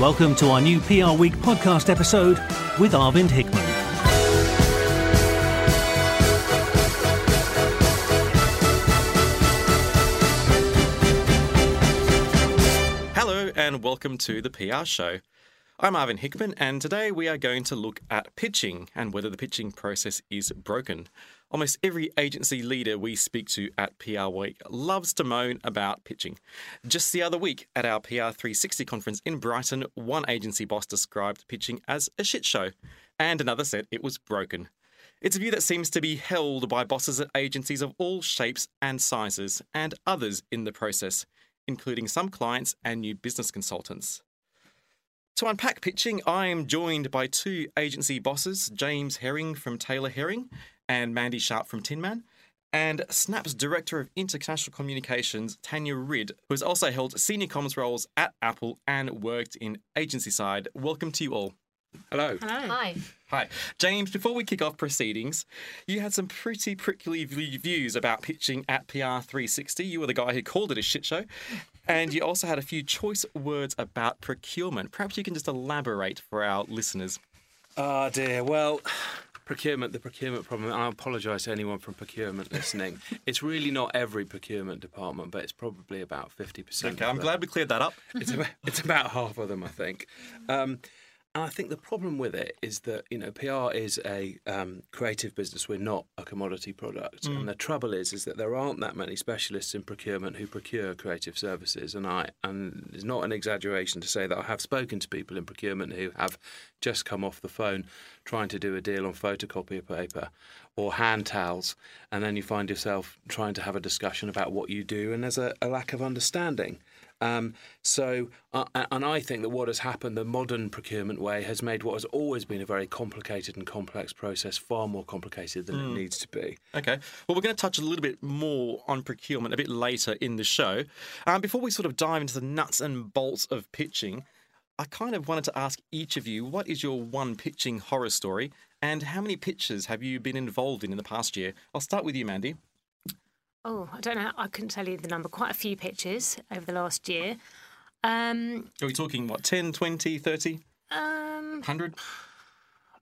Welcome to our new PR Week podcast episode with Arvind Hickman. Hello and welcome to the PR show. I'm Arvind Hickman, and today we are going to look at pitching and whether the pitching process is broken. Almost every agency leader we speak to at PR Week loves to moan about pitching. Just the other week at our PR 360 conference in Brighton, one agency boss described pitching as a shit show, and another said it was broken. It's a view that seems to be held by bosses at agencies of all shapes and sizes, and others in the process, including some clients and new business consultants. To unpack pitching, I am joined by two agency bosses, James Herring from Taylor Herring and Mandy Sharp from Tin Man, and Snap's Director of International Communications, Tanya Ridd, who has also held senior comms roles at Apple and worked in agency side. Welcome to you all. Hello. Hi. Hi. James, before we kick off proceedings, you had some pretty prickly views about pitching at PR 360. You were the guy who called it a shit show. And you also had a few choice words about procurement. Perhaps you can just elaborate for our listeners. Oh dear. Well, procurement, the procurement problem. I apologise to anyone from procurement listening. it's really not every procurement department, but it's probably about fifty percent. Okay, I'm glad we cleared that up. It's about, it's about half of them, I think. Um, and I think the problem with it is that you know PR is a um, creative business. We're not a commodity product, and the trouble is is that there aren't that many specialists in procurement who procure creative services. And I and it's not an exaggeration to say that I have spoken to people in procurement who have just come off the phone trying to do a deal on photocopy paper or hand towels, and then you find yourself trying to have a discussion about what you do, and there's a, a lack of understanding. Um, so, uh, and I think that what has happened, the modern procurement way, has made what has always been a very complicated and complex process far more complicated than it needs to be. Okay. Well, we're going to touch a little bit more on procurement a bit later in the show. Um, before we sort of dive into the nuts and bolts of pitching, I kind of wanted to ask each of you what is your one pitching horror story and how many pitches have you been involved in in the past year? I'll start with you, Mandy. Oh, I don't know. I couldn't tell you the number. Quite a few pitches over the last year. Um, Are we talking, what, 10, 20, 30, um, 100?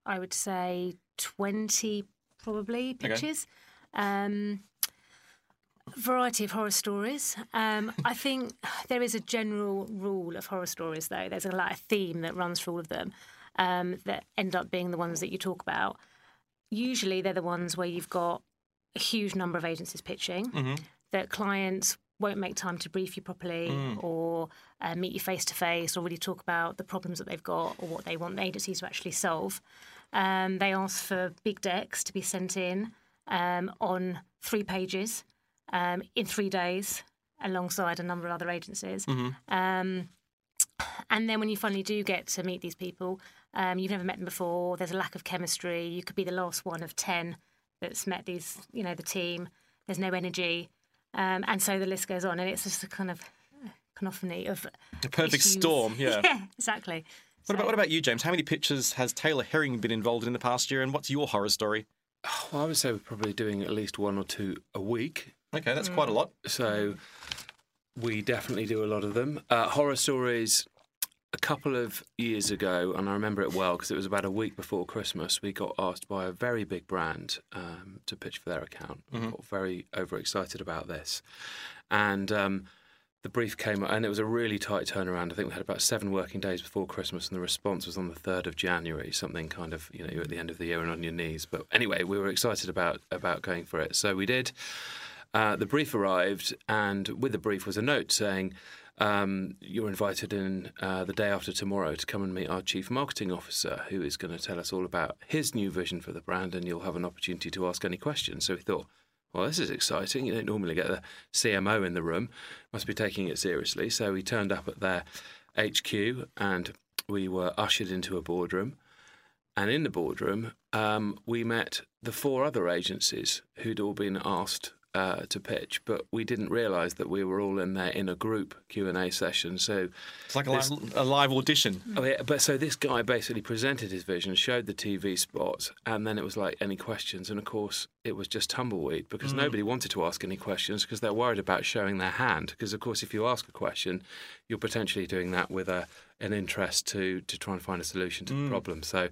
I would say 20 probably pitches. Um, variety of horror stories. Um, I think there is a general rule of horror stories, though. There's a like a theme that runs through all of them um, that end up being the ones that you talk about. Usually, they're the ones where you've got a huge number of agencies pitching that clients won't make time to brief you properly or uh, meet you face to face or really talk about the problems that they've got or what they want the agencies to actually solve. Um, they ask for big decks to be sent in um, on three pages um, in three days alongside a number of other agencies. Um, and then when you finally do get to meet these people, um, you've never met them before. There's a lack of chemistry. You could be the last one of ten that's met these, you know, the team. There's no energy, um, and so the list goes on, and it's just a kind of cacophony of a perfect issues. storm. Yeah. yeah, exactly. What about what about you, James? How many pitches has Taylor Herring been involved in the past year, and what's your horror story? Well, I would say we're probably doing at least one or two a week. Okay, that's quite a lot. So we definitely do a lot of them. Uh, horror stories. A couple of years ago, and I remember it well because it was about a week before Christmas. We got asked by a very big brand um, to pitch for their account. We got very overexcited about this, and um, the brief came, and it was a really tight turnaround. I think we had about seven working days before Christmas, and the response was on the third of January. Something kind of, you know, you're at the end of the year and on your knees. But anyway, we were excited about about going for it, so we did. Uh, the brief arrived, and with the brief was a note saying, um, You're invited in uh, the day after tomorrow to come and meet our chief marketing officer, who is going to tell us all about his new vision for the brand, and you'll have an opportunity to ask any questions. So we thought, well, this is exciting. You don't normally get the CMO in the room. Must be taking it seriously. So we turned up at their HQ and we were ushered into a boardroom. And in the boardroom, um, we met the four other agencies who'd all been asked uh, to pitch, but we didn't realise that we were all in there in a group Q and A session. So It's like a, This- li- a live audition. Oh, yeah, but so this guy basically presented his vision, showed the TV spot, and then it was like any questions. And of course, it was just tumbleweed because nobody wanted to ask any questions because they're worried about showing their hand. Because of course, if you ask a question, you're potentially doing that with a an interest to to try and find a solution to the problem. So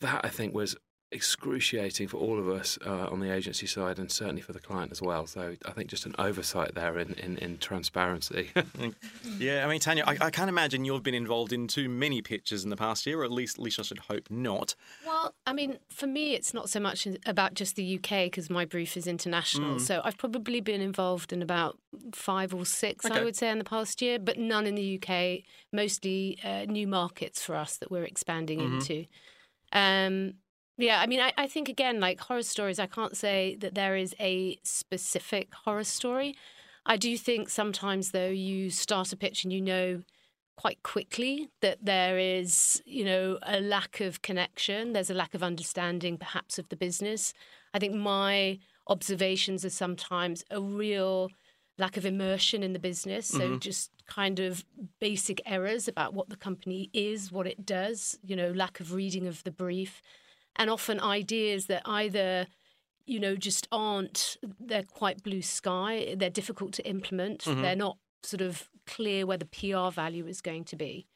that I think was excruciating for all of us uh, on the agency side and certainly for the client as well. So I think just an oversight there in, in, in transparency. Yeah, I mean, Tanya, I, I can't imagine you've been involved in too many pitches in the past year, or at least, at least I should hope not. Well, I mean, for me, it's not so much about just the UK because my brief is international. So I've probably been involved in about five or six, Okay. I would say, in the past year, but none in the UK. Mostly uh, new markets for us that we're expanding into. Um, yeah, I mean, I, I think again, like horror stories, I can't say that there is a specific horror story. I do think sometimes, though, you start a pitch and you know quite quickly that there is, you know, a lack of connection. There's a lack of understanding, perhaps, of the business. I think my observations are sometimes a real lack of immersion in the business. So mm-hmm. just kind of basic errors about what the company is, what it does, you know, lack of reading of the brief, and often ideas that either you know, just aren't, they're quite blue sky. They're difficult to implement. Mm-hmm. They're not sort of clear where the PR value is going to be.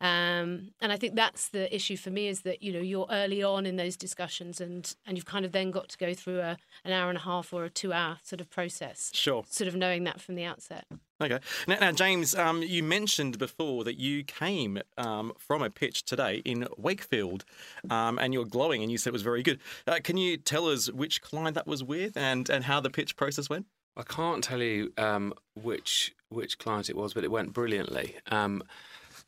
Um, and I think that's the issue for me is that, you know, you're early on in those discussions and, and you've kind of then got to go through a, an hour and a half or a two hour sort of process, Sure. sort of knowing that from the outset. Okay. Now, now James, um, you mentioned before that you came um, from a pitch today in Wakefield, um, and you're glowing, and you said it was very good. Uh, can you tell us which client that was with, and and how the pitch process went? I can't tell you um, which which client it was, but it went brilliantly.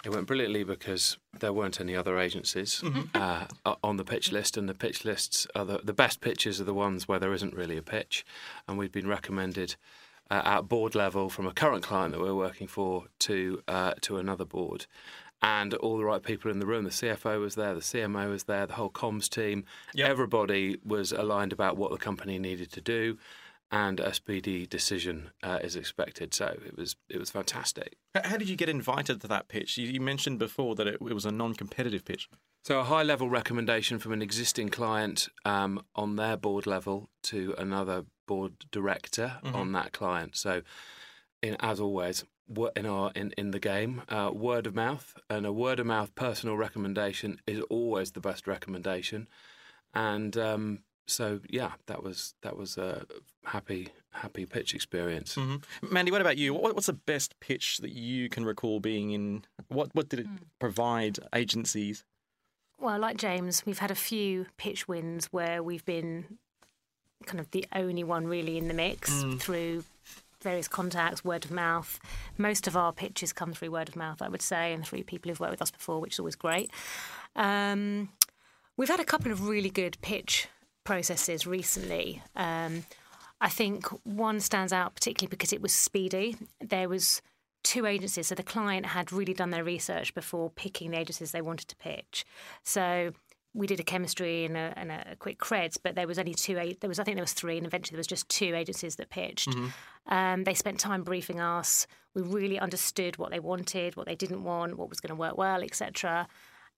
It went brilliantly because there weren't any other agencies uh, on the pitch list, and the pitch lists are the, the best pitches are the ones where there isn't really a pitch, and we've been recommended uh, at board level from a current client that we're working for to uh, to another board. And all the right people in the room. The CFO was there, the CMO was there, the whole comms team. Yep. Everybody was aligned about what the company needed to do and a speedy decision uh, is expected. So it was it was fantastic. How did you get invited to that pitch? You, you mentioned before that it, it was a non-competitive pitch. So a high level recommendation from an existing client um, on their board level to another board director on that client. So, in, as always, in our in, in the game, uh, word of mouth and a word of mouth personal recommendation is always the best recommendation. And um, so, yeah, that was that was a happy happy pitch experience. hmm Mandy, what about you? What, what's the best pitch that you can recall being in? What what did it provide agencies? Well, like James, we've had a few pitch wins where we've been kind of the only one really in the mix through various contacts, word of mouth. Most of our pitches come through word of mouth, I would say, and through people who've worked with us before, which is always great. Um, we've had a couple of really good pitch processes recently. Um, I think one stands out particularly because it was speedy. There was two agencies. So the client had really done their research before picking the agencies they wanted to pitch. So we did a chemistry and a, and a quick creds, but there was only two. There was I think there was three, and eventually there was just two agencies that pitched. Mm-hmm. Um, they spent time briefing us. We really understood what they wanted, what they didn't want, what was going to work well, etc.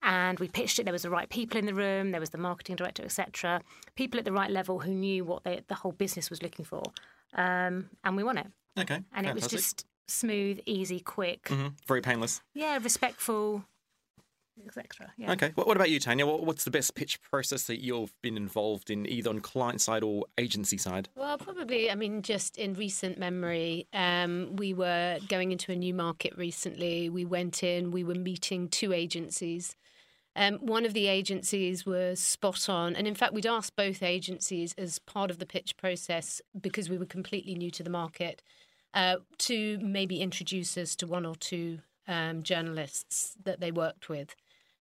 And we pitched it. There was the right people in the room. There was the marketing director, etc. People at the right level who knew what they, the whole business was looking for, um, and we won it. Okay, and fantastic. it was just smooth, easy, quick, mm-hmm. very painless. Yeah, respectful etc. Yeah. Okay. What, what, about you, Tanya? What, what's the best pitch process that you've been involved in, either on client side or agency side? Well, probably. I mean, just in recent memory, um, we were going into a new market recently. We went in. We were meeting two agencies. Um, one of the agencies was spot on. And in fact, we'd asked both agencies as part of the pitch process because we were completely new to the market uh, to maybe introduce us to one or two um, journalists that they worked with.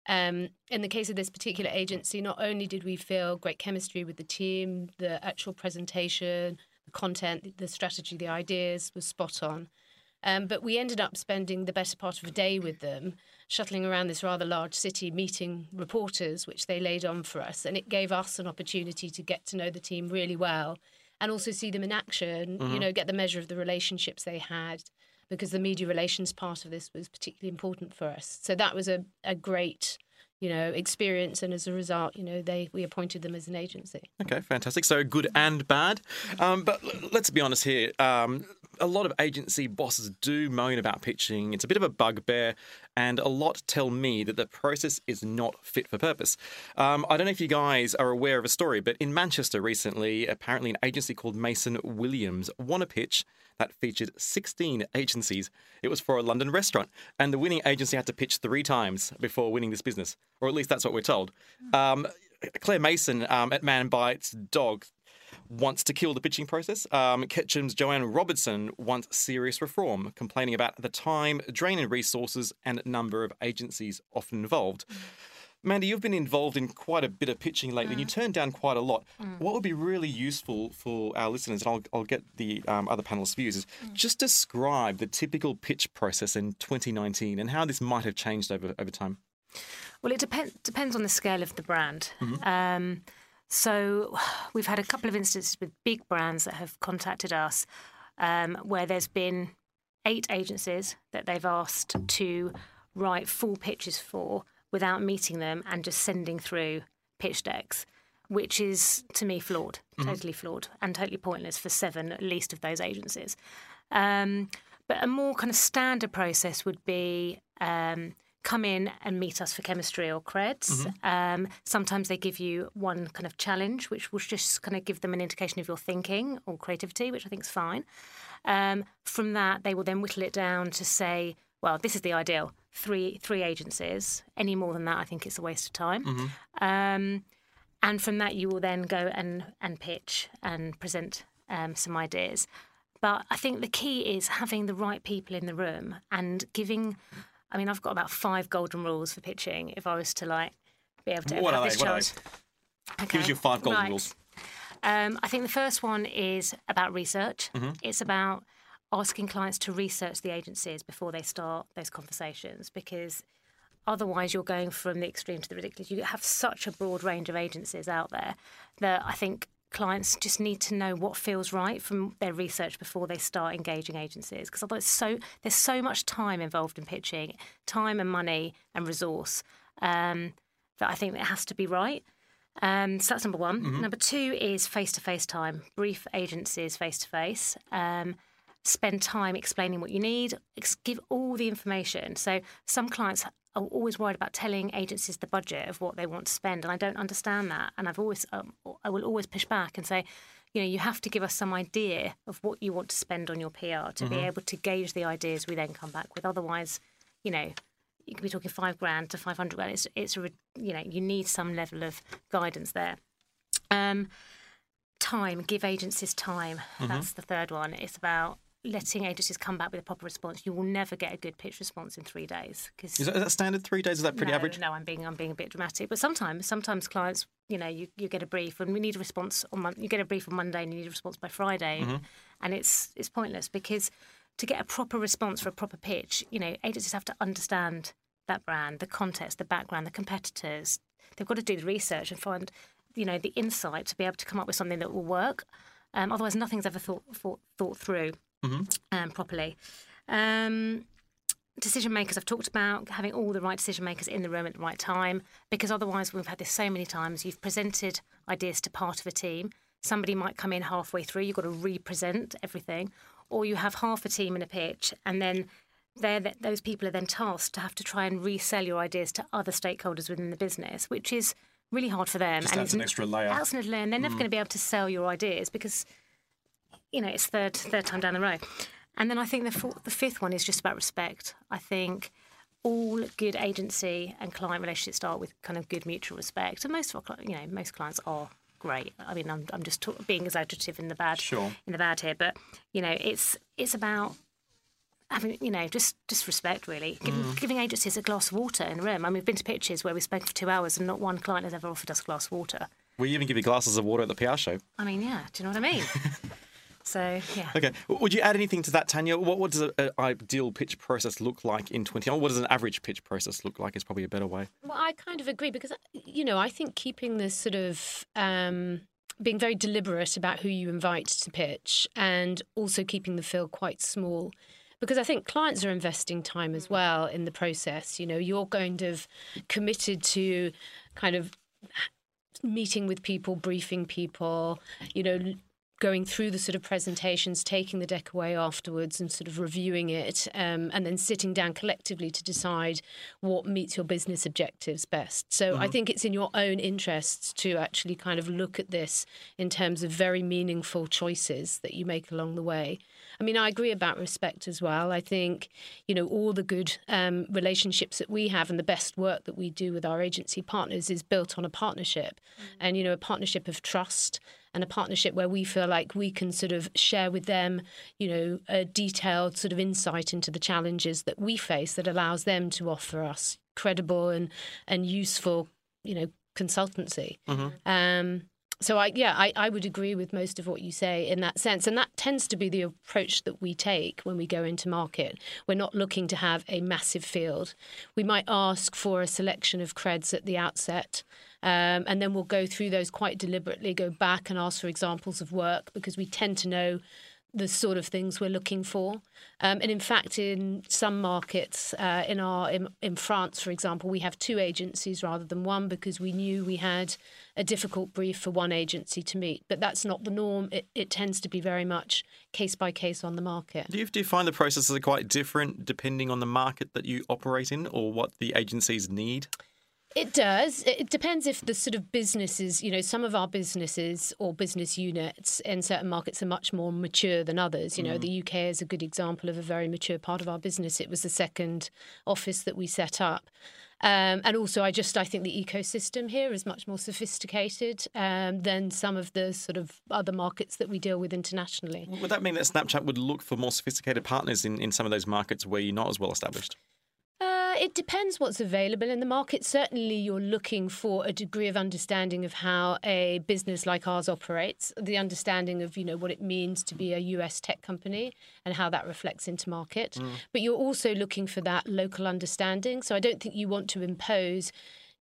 Um, in the case of this particular agency, not only did we feel great chemistry with the team, the actual presentation, the content, the strategy, the ideas was spot on. Um, but we ended up spending the better part of a day with them, shuttling around this rather large city, meeting reporters, which they laid on for us. And it gave us an opportunity to get to know the team really well and also see them in action, mm-hmm. you know, get the measure of the relationships they had, because the media relations part of this was particularly important for us. So that was a, a great you know experience and as a result you know they we appointed them as an agency. Okay fantastic. So good and bad. Um, but let's be honest here. Um, a lot of agency bosses do moan about pitching. It's a bit of a bugbear and a lot tell me that the process is not fit for purpose. Um, i don't know if you guys are aware of a story but in manchester recently apparently an agency called mason williams won a pitch that featured 16 agencies. It was for a London restaurant, and the winning agency had to pitch three times before winning this business, or at least that's what we're told. Um, Claire Mason um, at Man Bites Dog wants to kill the pitching process. Um, Ketchum's Joanne Robertson wants serious reform, complaining about the time, drain in resources, and number of agencies often involved. Mandy, you've been involved in quite a bit of pitching lately, mm. and you mm. turned down quite a lot. Mm. What would be really useful for our listeners, and I'll, I'll get the um, other panelists' views, is mm. just describe the typical pitch process in 2019 and how this might have changed over, over time. Well, it depends depends on the scale of the brand. Mm-hmm. Um, so we've had a couple of instances with big brands that have contacted us um, where there's been eight agencies that they've asked to write full pitches for without meeting them and just sending through pitch decks, which is to me flawed, mm-hmm. totally flawed, and totally pointless for seven at least of those agencies. Um, but a more kind of standard process would be um, come in and meet us for chemistry or creds. Mm-hmm. Um, sometimes they give you one kind of challenge, which will just kind of give them an indication of your thinking or creativity, which I think is fine. Um, from that, they will then whittle it down to say, well, this is the ideal three three agencies. Any more than that, I think it's a waste of time. Mm-hmm. Um, and from that, you will then go and and pitch and present um, some ideas. But I think the key is having the right people in the room and giving. I mean, I've got about five golden rules for pitching. If I was to like be able to what have this they? chance. Okay. Give you five golden right. rules. Um, I think the first one is about research. Mm-hmm. It's about asking clients to research the agencies before they start those conversations because otherwise you're going from the extreme to the ridiculous. You have such a broad range of agencies out there that I think clients just need to know what feels right from their research before they start engaging agencies because otherwise so there's so much time involved in pitching time and money and resource um, that I think it has to be right um, so that's number one. Mm-hmm. Number two is face to face time. Brief agencies face to face spend time explaining what you need, give all the information. So some clients are always worried about telling agencies the budget of what they want to spend, and I don't understand that. And I've always, um, I will always push back and say, you know, you have to give us some idea of what you want to spend on your PR to mm-hmm. be able to gauge the ideas we then come back with. Otherwise, you know, you could be talking five grand to five hundred grand. It's, it's a, you know, you need some level of guidance there. Um, time, give agencies time. Mm-hmm. That's the third one. It's about letting agencies come back with a proper response, you will never get a good pitch response in three days. Cause is, that, is that standard three days? Is that pretty no, average? No, I'm being I'm being a bit dramatic. But sometimes sometimes clients, you know, you, you get a brief and we need a response on you get a brief on Monday and you need a response by Friday, mm-hmm. and it's it's pointless because to get a proper response for a proper pitch, you know, agencies have to understand that brand, the context, the background, the competitors. They've got to do the research and find, you know, the insight to be able to come up with something that will work. Um, otherwise, nothing's ever thought thought, thought through Mm-hmm. um, properly. Um, decision makers I've talked about having all the right decision makers in the room at the right time because otherwise we've had this so many times you've presented ideas to part of a team somebody might come in halfway through you've got to re-present everything or you have half a team in a pitch and then they're, th- those people are then tasked to have to try and resell your ideas to other stakeholders within the business which is really hard for them Just and it's an extra layer. adds another layer and they're never going to be able to sell your ideas because you know it's third third time down the road and then I think the fourth, the fifth one is just about respect. I think all good agency and client relationships start with kind of good mutual respect, and most of our, you know, most clients are great. I mean, I'm, I'm just talk, being exaggerative in the bad, Sure. in the bad here, but you know, it's it's about having you know just just respect really, giving, Mm. giving agencies a glass of water in a room. I mean, we've been to pitches where we've spoken for two hours and not one client has ever offered us a glass of water. We even give you glasses of water at the PR show. I mean, yeah, do you know what I mean? so yeah. Okay. Would you add anything to that, Tanya? What, what does an ideal pitch process look like in 20? What does an average pitch process look like is probably a better way. Well, I kind of agree because, you know, I think keeping this sort of um, being very deliberate about who you invite to pitch and also keeping the field quite small. Because I think clients are investing time as well in the process. You know, you're kind of committed to kind of meeting with people, briefing people, you know, going through the sort of presentations, taking the deck away afterwards and sort of reviewing it, um, and then sitting down collectively to decide what meets your business objectives best. So I think it's in your own interests to actually kind of look at this in terms of very meaningful choices that you make along the way. I mean, I agree about respect as well. I think, you know, all the good um, relationships that we have and the best work that we do with our agency partners is built on a partnership and, you know, a partnership of trust and a partnership where we feel like we can sort of share with them, you know, a detailed sort of insight into the challenges that we face that allows them to offer us credible and, and useful, you know, consultancy. Um, so I yeah I, I would agree with most of what you say in that sense. And that tends to be the approach that we take when we go into market. We're not looking to have a massive field. We might ask for a selection of creds at the outset um, and then we'll go through those quite deliberately go back and ask for examples of work because we tend to know the sort of things we're looking for. Um, and in fact, in some markets, uh, in our in, in France, for example, we have two agencies rather than one because we knew we had a difficult brief for one agency to meet. But that's not the norm. It, it tends to be very much case by case on the market. Do you, do you find the processes are quite different depending on the market that you operate in or what the agencies need? It does. It depends if the sort of businesses, you know, some of our businesses or business units in certain markets are much more mature than others. You know, the UK is a good example of a very mature part of our business. It was the second office that we set up. Um, and also, I just I think the ecosystem here is much more sophisticated um, than some of the sort of other markets that we deal with internationally. Would that mean that Snapchat would look for more sophisticated partners in, in some of those markets where you're not as well established? Uh, it depends what's available in the market. Certainly, you're looking for a degree of understanding of how a business like ours operates, the understanding of you know what it means to be a US tech company and how that reflects into market. But you're also looking for that local understanding. So I don't think you want to impose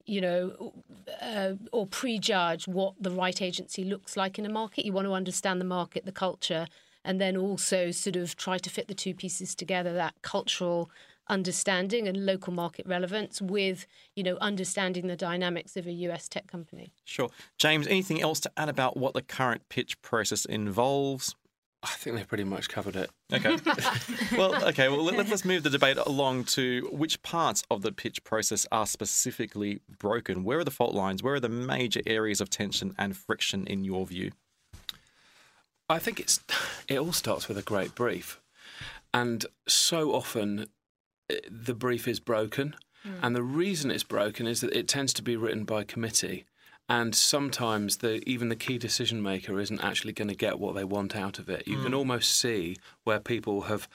you know, uh, or prejudge what the right agency looks like in a market. You want to understand the market, the culture, and then also sort of try to fit the two pieces together that cultural understanding and local market relevance with, you know, understanding the dynamics of a US tech company. Sure. James, anything else to add about what the current pitch process involves? I think they pretty much covered it. Okay. well, okay. Well, let, let's move the debate along to which parts of the pitch process are specifically broken. Where are the fault lines? Where are the major areas of tension and friction in your view? I think it's it all starts with a great brief, and so often the brief is broken, hmm. and the reason it's broken is that it tends to be written by committee, and sometimes the even the key decision maker isn't actually going to get what they want out of it. You can hmm. almost see where people have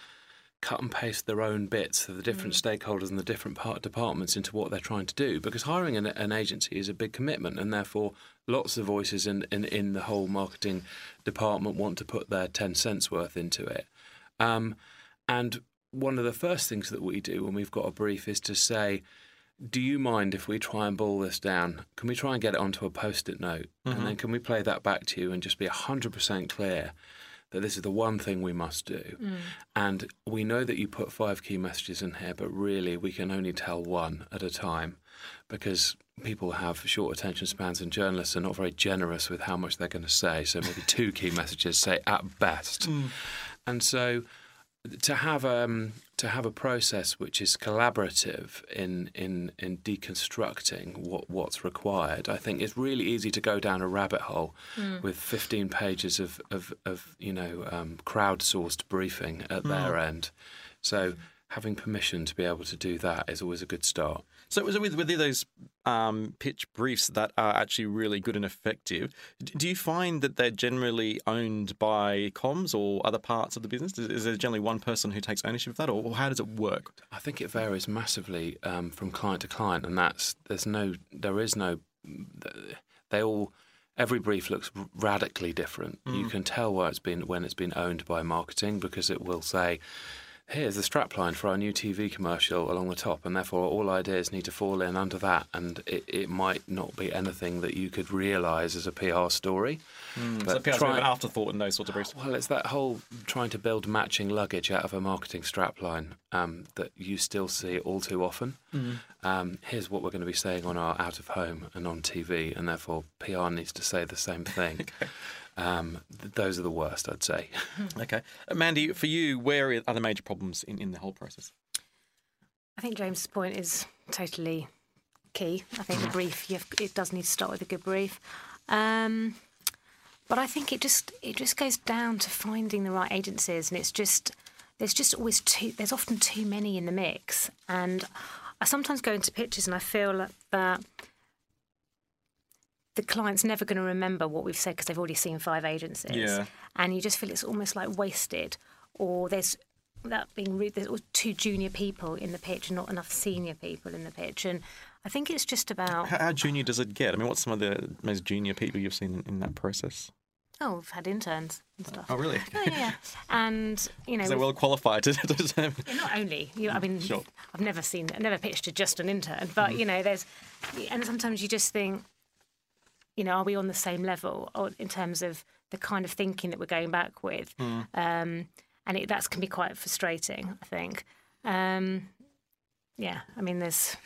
cut and paste their own bits of the different hmm. stakeholders and the different part departments into what they're trying to do. Because hiring an, an agency is a big commitment and therefore lots of voices in, in, in the whole marketing department want to put their 10 cents worth into it. Um, and one of the first things that we do when we've got a brief is to say, do you mind if we try and boil this down? Can we try and get it onto a post it note? Mm-hmm. And then can we play that back to you and just be 100% clear that this is the one thing we must do? Mm. And we know that you put five key messages in here, but really we can only tell one at a time because people have short attention spans and journalists are not very generous with how much they're going to say. So maybe two key messages, say at best. Mm. And so to have um, to have a process which is collaborative in in in deconstructing what what's required, I think it's really easy to go down a rabbit hole mm. with 15 pages of of, of you know um, crowdsourced briefing at mm. their end. So having permission to be able to do that is always a good start. So, was with, with those um, pitch briefs that are actually really good and effective, do you find that they're generally owned by comms or other parts of the business? Is, there generally one person who takes ownership of that, or how does it work? I think it varies massively um, from client to client, and that's there's no there is no they all every brief looks radically different. Mm. You can tell where it's been when it's been owned by marketing because it will say here's the strapline for our new TV commercial along the top, and therefore all ideas need to fall in under that, and it, it might not be anything that you could realise as a PR story. Mm, but so PR's try, an afterthought in those sorts of briefs. Well, it's that whole trying to build matching luggage out of a marketing strapline um, that you still see all too often. Mm. Um, here's what we're going to be saying on our out of home and on TV, and therefore PR needs to say the same thing. okay. Um, th- those are the worst, I'd say. okay. Uh, Mandy, for you, where are the major problems in, in the whole process? I think James's point is totally key. I think the brief, have, it does need to start with a good brief. Um, but I think it just it just goes down to finding the right agencies, and it's just there's just always too there's often too many in the mix, and I sometimes go into pitches and I feel that the client's never going to remember what we've said because they've already seen five agencies. Yeah. And you just feel it's almost like wasted, or there's that being rude, there's two junior people in the pitch and not enough senior people in the pitch. And I think it's just about. How, how junior does it get? I mean, what's some of the most junior people you've seen in, in that process? Oh, we've had interns and stuff. Oh, really? Oh, yeah, yeah. And you know, they're well qualified to. not only you. I mean, sure. I've never seen, I've never pitched to just an intern, but mm. you know, there's, and sometimes you just think, you know, are we on the same level in terms of the kind of thinking that we're going back with? Mm. Um, and it, that can be quite frustrating, I think. Um, yeah, I mean, there's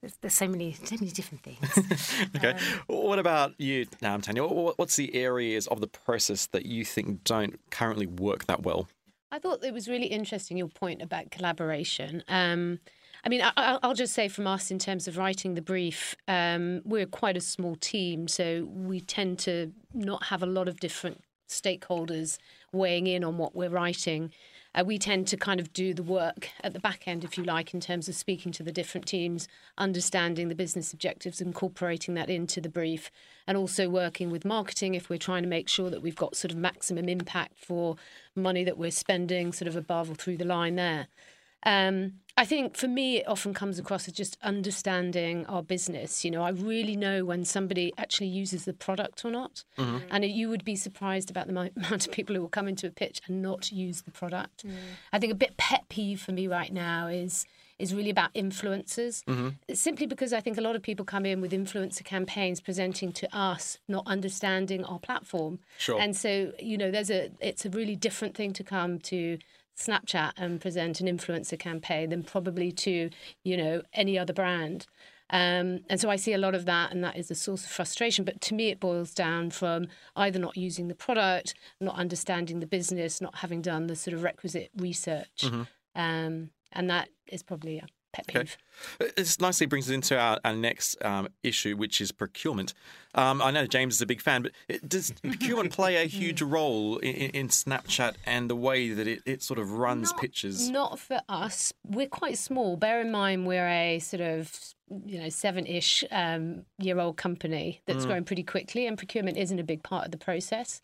there's, there's, so many so many different things. okay. Um, what about you now, Tanya? What's the areas of the process that you think don't currently work that well? I thought it was really interesting your point about collaboration. Um, I mean, I, will just say from us in terms of writing the brief, um, we're quite a small team, so we tend to not have a lot of different stakeholders weighing in on what we're writing. Uh, we tend to kind of do the work at the back end, if you like, in terms of speaking to the different teams, understanding the business objectives, incorporating that into the brief, and also working with marketing if we're trying to make sure that we've got sort of maximum impact for money that we're spending sort of above or through the line there. Um, I think for me, it often comes across as just understanding our business. You know, I really know when somebody actually uses the product or not. Mm-hmm. And you would be surprised about the amount of people who will come into a pitch and not use the product. Mm. I think a bit pet peeve for me right now is is really about influencers. Mm-hmm. Simply because I think a lot of people come in with influencer campaigns presenting to us, not understanding our platform. Sure. And so, you know, there's a it's a really different thing to come to Snapchat and present an influencer campaign than probably to, you know, any other brand. Um, and so I see a lot of that, and that is a source of frustration. But to me, it boils down from either not using the product, not understanding the business, not having done the sort of requisite research. Mm-hmm. Um, and that is probably a pet peeve. Okay. This nicely brings us into our, our next um, issue, which is procurement. Um, I know James is a big fan, but it, does procurement play a huge role in, in, Snapchat and the way that it, it sort of runs not, pictures? Not for us. We're quite small. Bear in mind, we're a sort of you know seven-ish um, year old company that's mm. growing pretty quickly, and procurement isn't a big part of the process.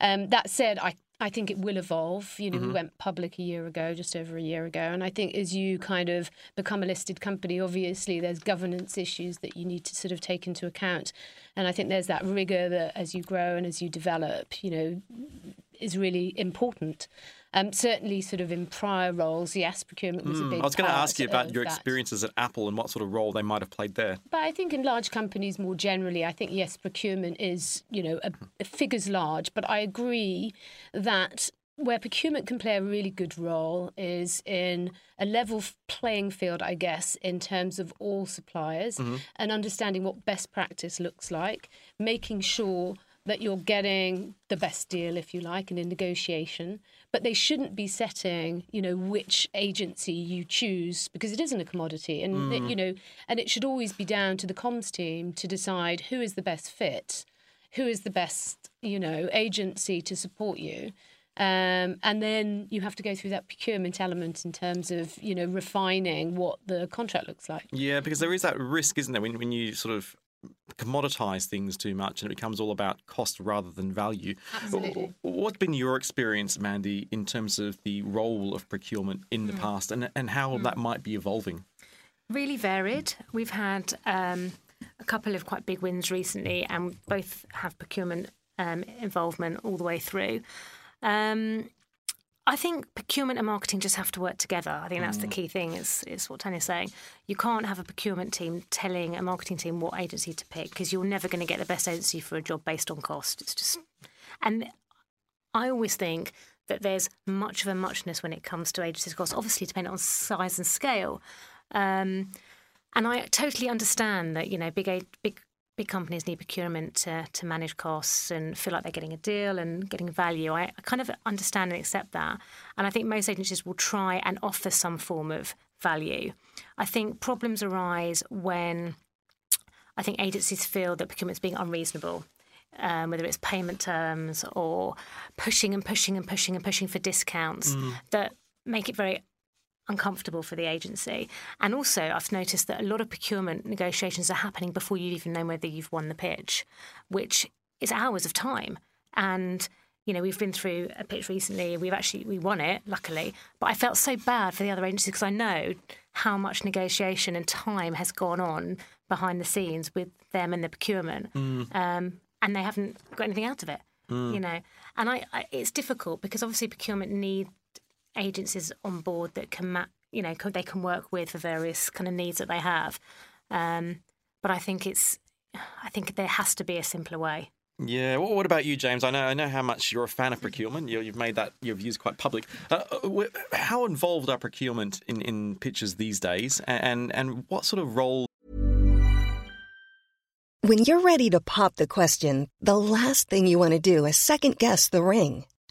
Um, that said, I I think it will evolve. You know, mm-hmm. we went public a year ago, just over a year ago. And I think as you kind of become a listed company, obviously there's governance issues that you need to sort of take into account. And I think there's that rigor that as you grow and as you develop, you know, is really important. Um, certainly, sort of in prior roles, yes, procurement was a big. Mm, I was going to ask you about your that. experiences at Apple and what sort of role they might have played there. But I think in large companies more generally, I think yes, procurement is you know a, a figures large. But I agree that where procurement can play a really good role is in a level playing field, I guess, in terms of all suppliers and understanding what best practice looks like, making sure that you're getting the best deal, if you like, in a negotiation. But they shouldn't be setting, you know, which agency you choose because it isn't a commodity, and it- you know, and it should always be down to the comms team to decide who is the best fit, who is the best, you know, agency to support you. Um, and then you have to go through that procurement element in terms of, you know, refining what the contract looks like. Yeah, because there is that risk, isn't there, when, when you sort of commoditize things too much and it becomes all about cost rather than value. Absolutely. What's been your experience, Mandy, in terms of the role of procurement in the Hmm. past and, and how that might be evolving? really varied. We've had um, a couple of quite big wins recently, and both have procurement um, involvement all the way through. Um, I think procurement and marketing just have to work together. I think that's the key thing. Is is what Tanya's saying. You can't have a procurement team telling a marketing team what agency to pick because you're never going to get the best agency for a job based on cost. It's just, and I always think that there's much of a muchness when it comes to agencies costs, obviously depending on size and scale. Um, and I totally understand that you know big big big companies need procurement to to manage costs and feel like they're getting a deal and getting value. I, I kind of understand and accept that, and I think most agencies will try and offer some form of value. I think problems arise when I think agencies feel that procurement's being unreasonable. Um, whether it's payment terms or pushing and pushing and pushing and pushing for discounts that make it very uncomfortable for the agency. And also, I've noticed that a lot of procurement negotiations are happening before you've even know whether you've won the pitch, which is hours of time. And you know, we've been through a pitch recently. We've actually we won it, luckily. But I felt so bad for the other agencies because I know how much negotiation and time has gone on behind the scenes with them and the procurement, um, and they haven't got anything out of it. You know, and I, I it's difficult because obviously procurement need agencies on board that can, map, you know, they can work with for various kind of needs that they have. Um, but I think it's, I think there has to be a simpler way. Yeah. What, what about you, James? I know I know how much you're a fan of procurement. You, you've made that your views quite public. Uh, uh, how involved are procurement in, in pitches these days, and and what sort of role When you're ready to pop the question, the last thing you want to do is second guess the ring.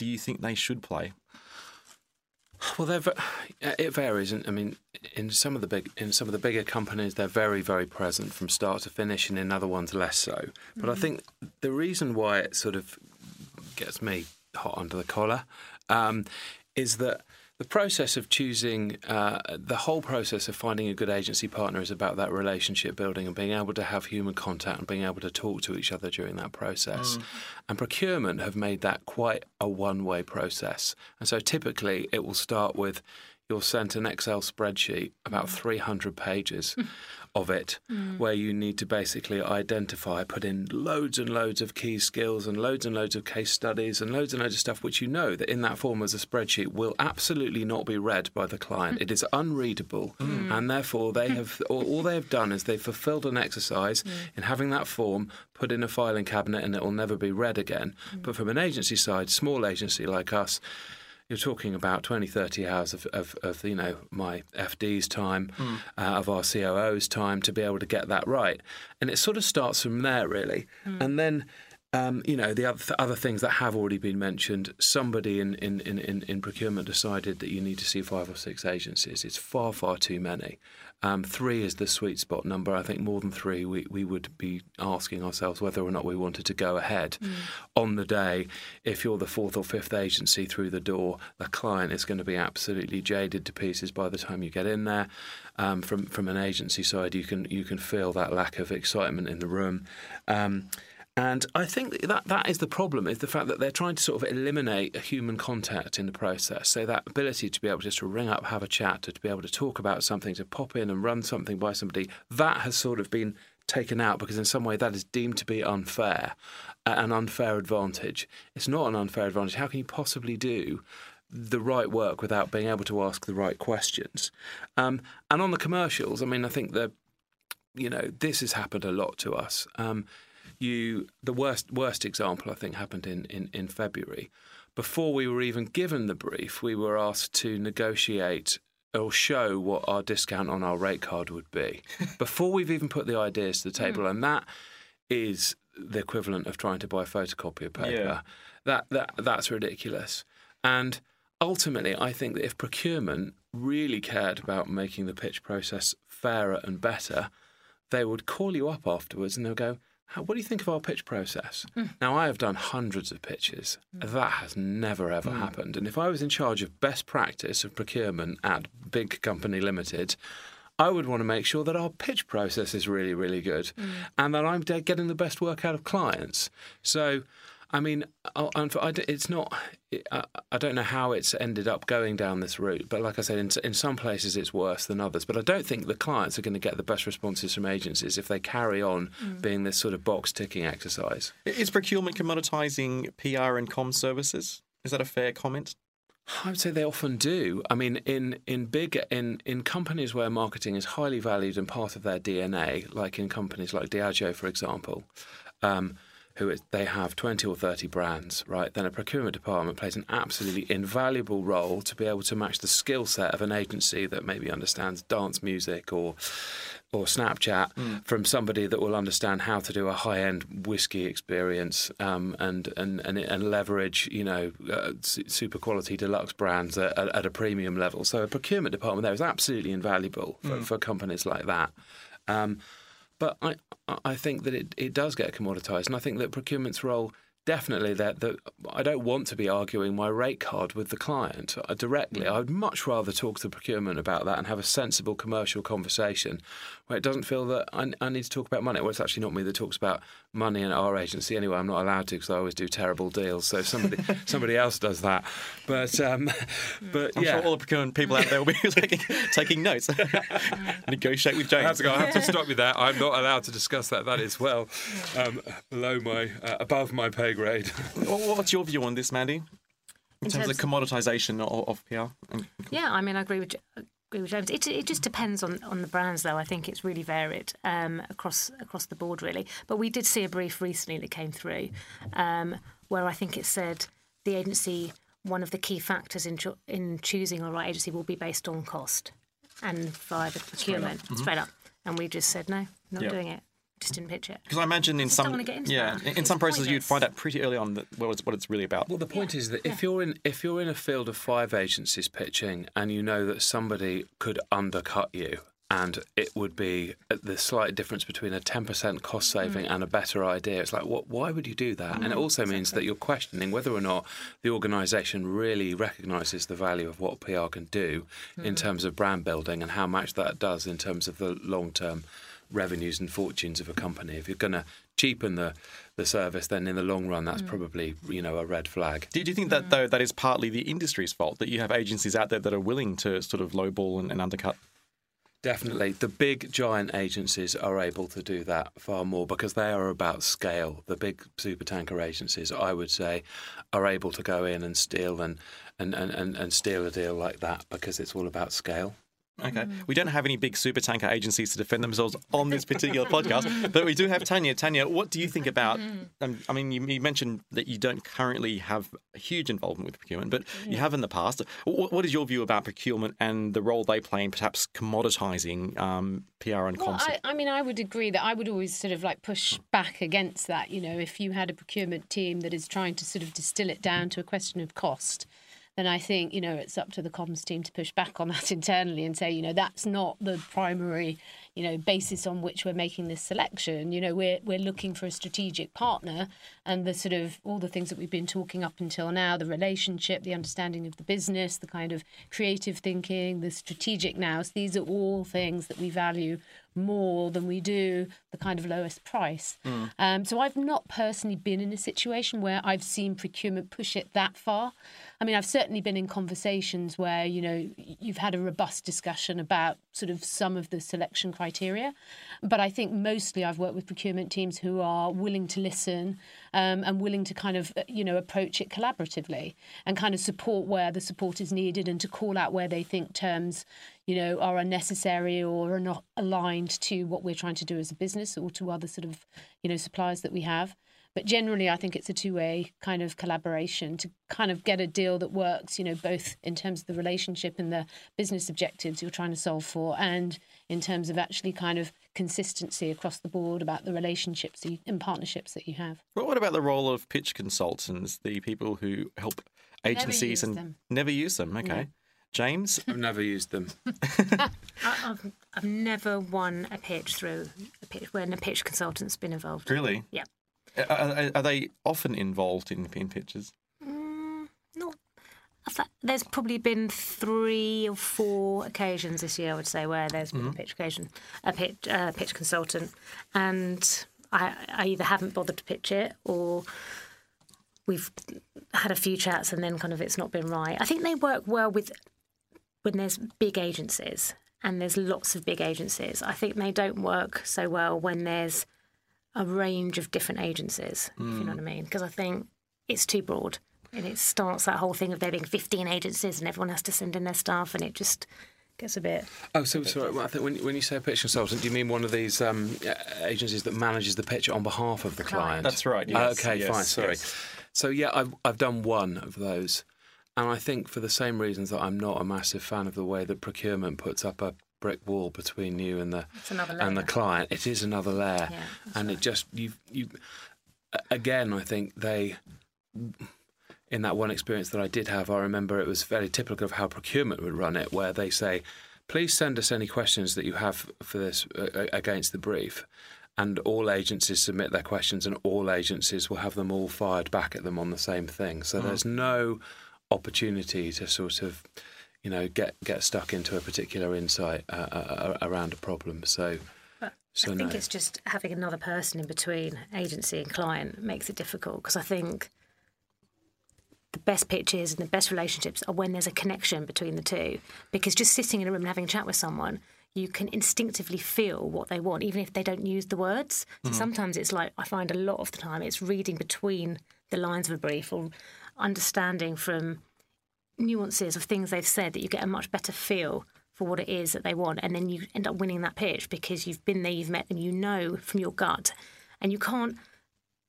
Do you think they should play? Well, they're, it varies. and I mean, in some of the big, in some of the bigger companies, they're very, very present from start to finish, and in other ones, less so. But I think the reason why it sort of gets me hot under the collar um, is that the process of choosing, uh, the whole process of finding a good agency partner is about that relationship building and being able to have human contact and being able to talk to each other during that process. And procurement have made that quite a one way process. And so typically it will start with you're sent an Excel spreadsheet, about 300 pages of it, hmm. where you need to basically identify, put in loads and loads of key skills and loads and loads of case studies and loads and loads of stuff which you know that in that form as a spreadsheet will absolutely not be read by the client. Hmm. It is unreadable, hmm. and therefore they have all, all they have done is they've fulfilled an exercise in having that form put in a filing cabinet and it will never be read again. But from an agency side, small agency like us, you're talking about 20, 30 hours of, of, of you know my FD's time, mm. uh, of our COO's time to be able to get that right, and it sort of starts from there really, mm. and then. Um, you know the other, th- other things that have already been mentioned. Somebody in, in, in, in procurement decided that you need to see five or six agencies. It's far far too many. Um, three is the sweet spot number. I think more than three, we, we would be asking ourselves whether or not we wanted to go ahead mm. on the day. If you're the fourth or fifth agency through the door, the client is going to be absolutely jaded to pieces by the time you get in there. Um, from from an agency side, you can you can feel that lack of excitement in the room. Um, and I think that that is the problem is the fact that they're trying to sort of eliminate a human contact in the process. So that ability to be able just to ring up, have a chat, to, to be able to talk about something, to pop in and run something by somebody, that has sort of been taken out because in some way that is deemed to be unfair, an unfair advantage. It's not an unfair advantage. How can you possibly do the right work without being able to ask the right questions? Um, and on the commercials, I mean, I think that you know this has happened a lot to us. Um, you the worst worst example I think happened in, in, in February. Before we were even given the brief, we were asked to negotiate or show what our discount on our rate card would be before we've even put the ideas to the table, mm. and that is the equivalent of trying to buy a photocopy of paper. Yeah. That that that's ridiculous. And ultimately, I think that if procurement really cared about making the pitch process fairer and better, they would call you up afterwards and they'll go, what do you think of our pitch process? Mm. Now, I have done hundreds of pitches. Mm. That has never, ever mm. happened. And if I was in charge of best practice of procurement at Big Company Limited, I would want to make sure that our pitch process is really, really good hmm. and that I'm getting the best work out of clients. So, I mean, it's not. I don't know how it's ended up going down this route, but like I said, in, in some places it's worse than others. But I don't think the clients are going to get the best responses from agencies if they carry on mm. being this sort of box ticking exercise. Is procurement commoditizing PR and com services? Is that a fair comment? I would say they often do. I mean, in in big in in companies where marketing is highly valued and part of their DNA, like in companies like Diageo, for example. Um, who is, they have 20 or 30 brands, right, then a procurement department plays an absolutely invaluable role to be able to match the skill set of an agency that maybe understands dance music or or Snapchat mm. from somebody that will understand how to do a high-end whiskey experience um, and, and, and and leverage you know uh, super quality deluxe brands at, at, a premium level. So a procurement department there is absolutely invaluable for, mm. for companies like that. Um, but I, I think that it, it does get commoditized. And I think that procurement's role definitely that, that I don't want to be arguing my rate card with the client uh, directly. Mm. I would much rather talk to procurement about that and have a sensible commercial conversation where it doesn't feel that I, I need to talk about money. Well, it's actually not me that talks about money in our agency anyway. I'm not allowed to because I always do terrible deals. So somebody somebody else does that. But um, mm. but I'm yeah, sure all the procurement people out there will be taking, taking notes. Negotiate with James. I have, to go, I have to stop you there. I'm not allowed to discuss that. That is well um, below my uh, above my pay grade. What's your view on this, Mandy? In, in terms, terms, of commoditization of, of PR? Yeah, I mean, I agree with agree with James. It, it just depends on, on the brands, though. I think it's really varied um, across across the board, really. But we did see a brief recently that came through um, where I think it said the agency one of the key factors in cho- in choosing a right agency will be based on cost and via the procurement straight up. Mm-hmm. Straight up. And we just said no, not yep. doing it just didn't pitch it. Because I imagine in some yeah, that. in, some processes you'd find out pretty early on that what it's, what it's really about. Well, the point yeah. is that if you're in if you're in a field of five agencies pitching and you know that somebody could undercut you and it would be the slight difference between a 10% cost saving mm. and a better idea. It's like, what, why would you do that? Mm, and it mm, also exactly. means that you're questioning whether or not the organisation really recognises the value of what PR can do mm. in terms of brand building and how much that does in terms of the long term revenues and fortunes of a company. If you're going to cheapen the the service, then in the long run, that's mm. probably you know a red flag. Do, do you think that mm. though that is partly the industry's fault that you have agencies out there that are willing to sort of lowball and, and undercut? Definitely. The big giant agencies are able to do that far more because they are about scale. The big super tanker agencies, I would say, are able to go in and steal and, and, and, and, steal a deal like that because it's all about scale. Okay. We don't have any big super tanker agencies to defend themselves on this particular podcast, but we do have Tanya. Tanya, what do you think about? Um, I mean, you, you, mentioned that you don't currently have a huge involvement with procurement, but you have in the past. What, what is your view about procurement and the role they play in perhaps commoditizing um, PR and well? I, I mean, I would agree that I would always sort of like push back against that. You know, if you had a procurement team that is trying to sort of distill it down to a question of cost then I think you know it's up to the comms team to push back on that internally and say you know that's not the primary you know basis on which we're making this selection. You know we're we're looking for a strategic partner and the sort of all the things that we've been talking up until now, the relationship, the understanding of the business, the kind of creative thinking, the strategic nous. These are all things that we value more than we do the kind of lowest price. Mm. Um, so I've not personally been in a situation where I've seen procurement push it that far. I mean, I've certainly been in conversations where you know you've had a robust discussion about sort of some of the selection criteria, but I think mostly I've worked with procurement teams who are willing to listen um, and willing to kind of you know approach it collaboratively and kind of support where the support is needed and to call out where they think terms you know are unnecessary or are not aligned to what we're trying to do as a business or to other sort of you know suppliers that we have. But generally, I think it's a two way kind of collaboration to kind of get a deal that works, you know, both in terms of the relationship and the business objectives you're trying to solve for, and in terms of actually kind of consistency across the board about the relationships and partnerships that you have. Well, what about the role of pitch consultants, the people who help agencies never and them. never use them? Okay. No. James? I've never used them. I, I've, I've never won a pitch through a pitch when a pitch consultant's been involved. Really? Yeah. Are, are, they often involved in, in pitches? Mm, not. There's probably been three or four occasions this year, I would say, where there's been a pitch occasion, a pitch, uh, pitch consultant, and I, I either haven't bothered to pitch it or we've had a few chats and then kind of it's not been right. I think they work well with when there's big agencies and there's lots of big agencies. I think they don't work so well when there's a range of different agencies, if you know what I mean. Because I think it's too broad. And it starts that whole thing of there being 15 agencies and everyone has to send in their stuff, and it just gets a bit. Oh, so sorry. Well, I think when, when you say a pitch consultant, do you mean one of these um, agencies that manages the pitch on behalf of the client? That's right, Uh, yes, okay, yes, fine. Sorry. yes. So yeah, I've I've done one of those, and I think for the same reasons that I'm not a massive fan of the way that procurement puts up a brick wall between you and the and the client. It is another layer, Yeah, and it just you you again. I think they. In that one experience that I did have, I remember it was very typical of how procurement would run it, where they say, "Please send us any questions that you have for this uh, against the brief." And all agencies submit their questions, and all agencies will have them all fired back at them on the same thing. So there's no opportunity to sort of, you know, get get stuck into a particular insight uh, uh, around a problem. So, so I think no. it's just having another person in between agency and client makes it difficult because I think the best pitches and the best relationships are when there's a connection between the two. Because just sitting in a room and having a chat with someone, you can instinctively feel what they want, even if they don't use the words. So sometimes it's like, I find a lot of the time it's reading between the lines of a brief or understanding from nuances of things they've said that you get a much better feel for what it is that they want. And then you end up winning that pitch because you've been there, you've met them, you know from your gut. And you can't,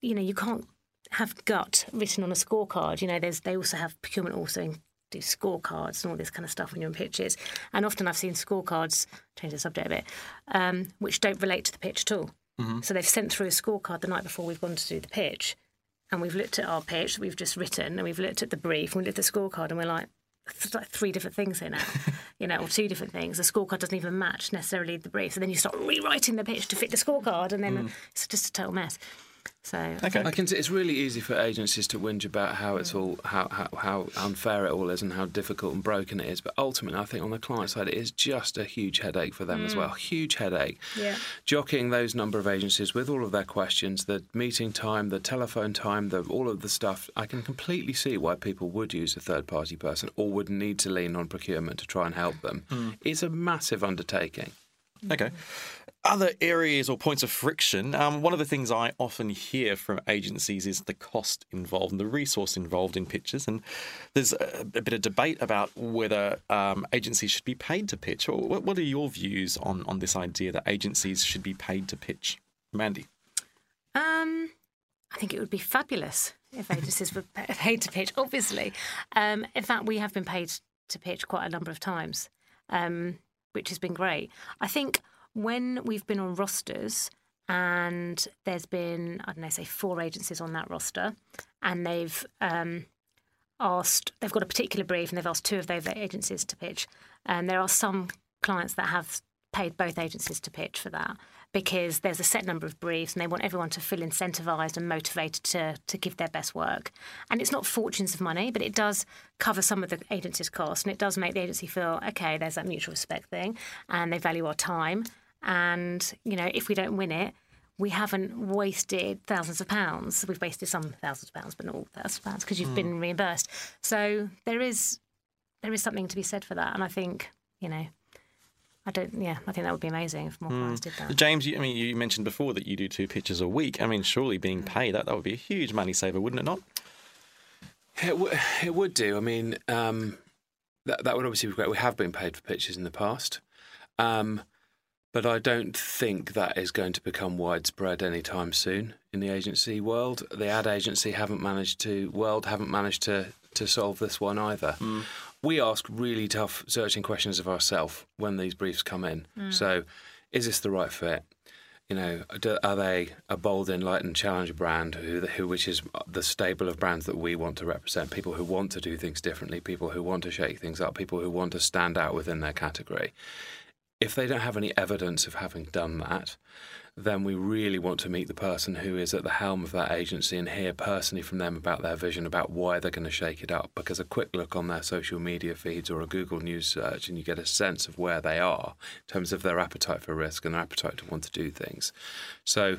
you know, you can't have gut written on a scorecard. You know, there's they also have procurement also in- do scorecards and all this kind of stuff when you're in pitches. And often I've seen scorecards, change the subject a bit, um, which don't relate to the pitch at all. So they've sent through a scorecard the night before we've gone to do the pitch, and we've looked at our pitch that we've just written, and we've looked at the brief, and we looked at the scorecard, and we're like, it's like three different things here now, you know, or two different things. The scorecard doesn't even match necessarily the brief. So then you start rewriting the pitch to fit the scorecard, and then mm. it's just a total mess. So Okay. think- I can. T- it's really easy for agencies to whinge about how it's all, how, how how unfair it all is, and how difficult and broken it is. But ultimately, I think on the client side, it is just a huge headache for them as well. Mm. Huge headache. Yeah. Jockeying those number of agencies with all of their questions, the meeting time, the telephone time, the all of the stuff. I can completely see why people would use a third party person or would need to lean on procurement to try and help them. Mm. It's a massive undertaking. Okay. Other areas or points of friction. Um, one of the things I often hear from agencies is the cost involved and the resource involved in pitches. And there's a, a bit of debate about whether um, agencies should be paid to pitch. What, what are your views on, on this idea that agencies should be paid to pitch? Mandy. Um, I think it would be fabulous if agencies were paid to pitch. Obviously, um, in fact, we have been paid to pitch quite a number of times, um, which has been great. I think when we've been on rosters and there's been I don't know, say four agencies on that roster, and they've um, asked they've got a particular brief and they've asked two of those agencies to pitch, and there are some clients that have paid both agencies to pitch for that because there's a set number of briefs and they want everyone to feel incentivized and motivated to, to give their best work. And it's not fortunes of money, but it does cover some of the agency's costs and it does make the agency feel, okay, there's that mutual respect thing and they value our time. And, you know, if we don't win it, we haven't wasted thousands of pounds. We've wasted some thousands of pounds, but not all thousands of pounds because you've mm. been reimbursed. So there is there is something to be said for that. And I think, you know, I don't. Yeah, I think that would be amazing if more clients did that. James, you, I mean, you mentioned before that you do two pitches a week. I mean, surely being paid that that would be a huge money saver, wouldn't it not? It, w- it would do. I mean, um, that that would obviously be great. We have been paid for pitches in the past, um, but I don't think that is going to become widespread anytime soon in the agency world. The ad agency haven't managed to world haven't managed to to solve this one either. Mm we ask really tough searching questions of ourselves when these briefs come in. Mm. So, is this the right fit? You know, are they a bold, enlightened challenger brand, who, who, which is the stable of brands that we want to represent? People who want to do things differently, people who want to shake things up, people who want to stand out within their category. If they don't have any evidence of having done that, then we really want to meet the person who is at the helm of that agency and hear personally from them about their vision, about why they're going to shake it up. Because a quick look on their social media feeds or a Google News search, and you get a sense of where they are in terms of their appetite for risk and their appetite to want to do things. So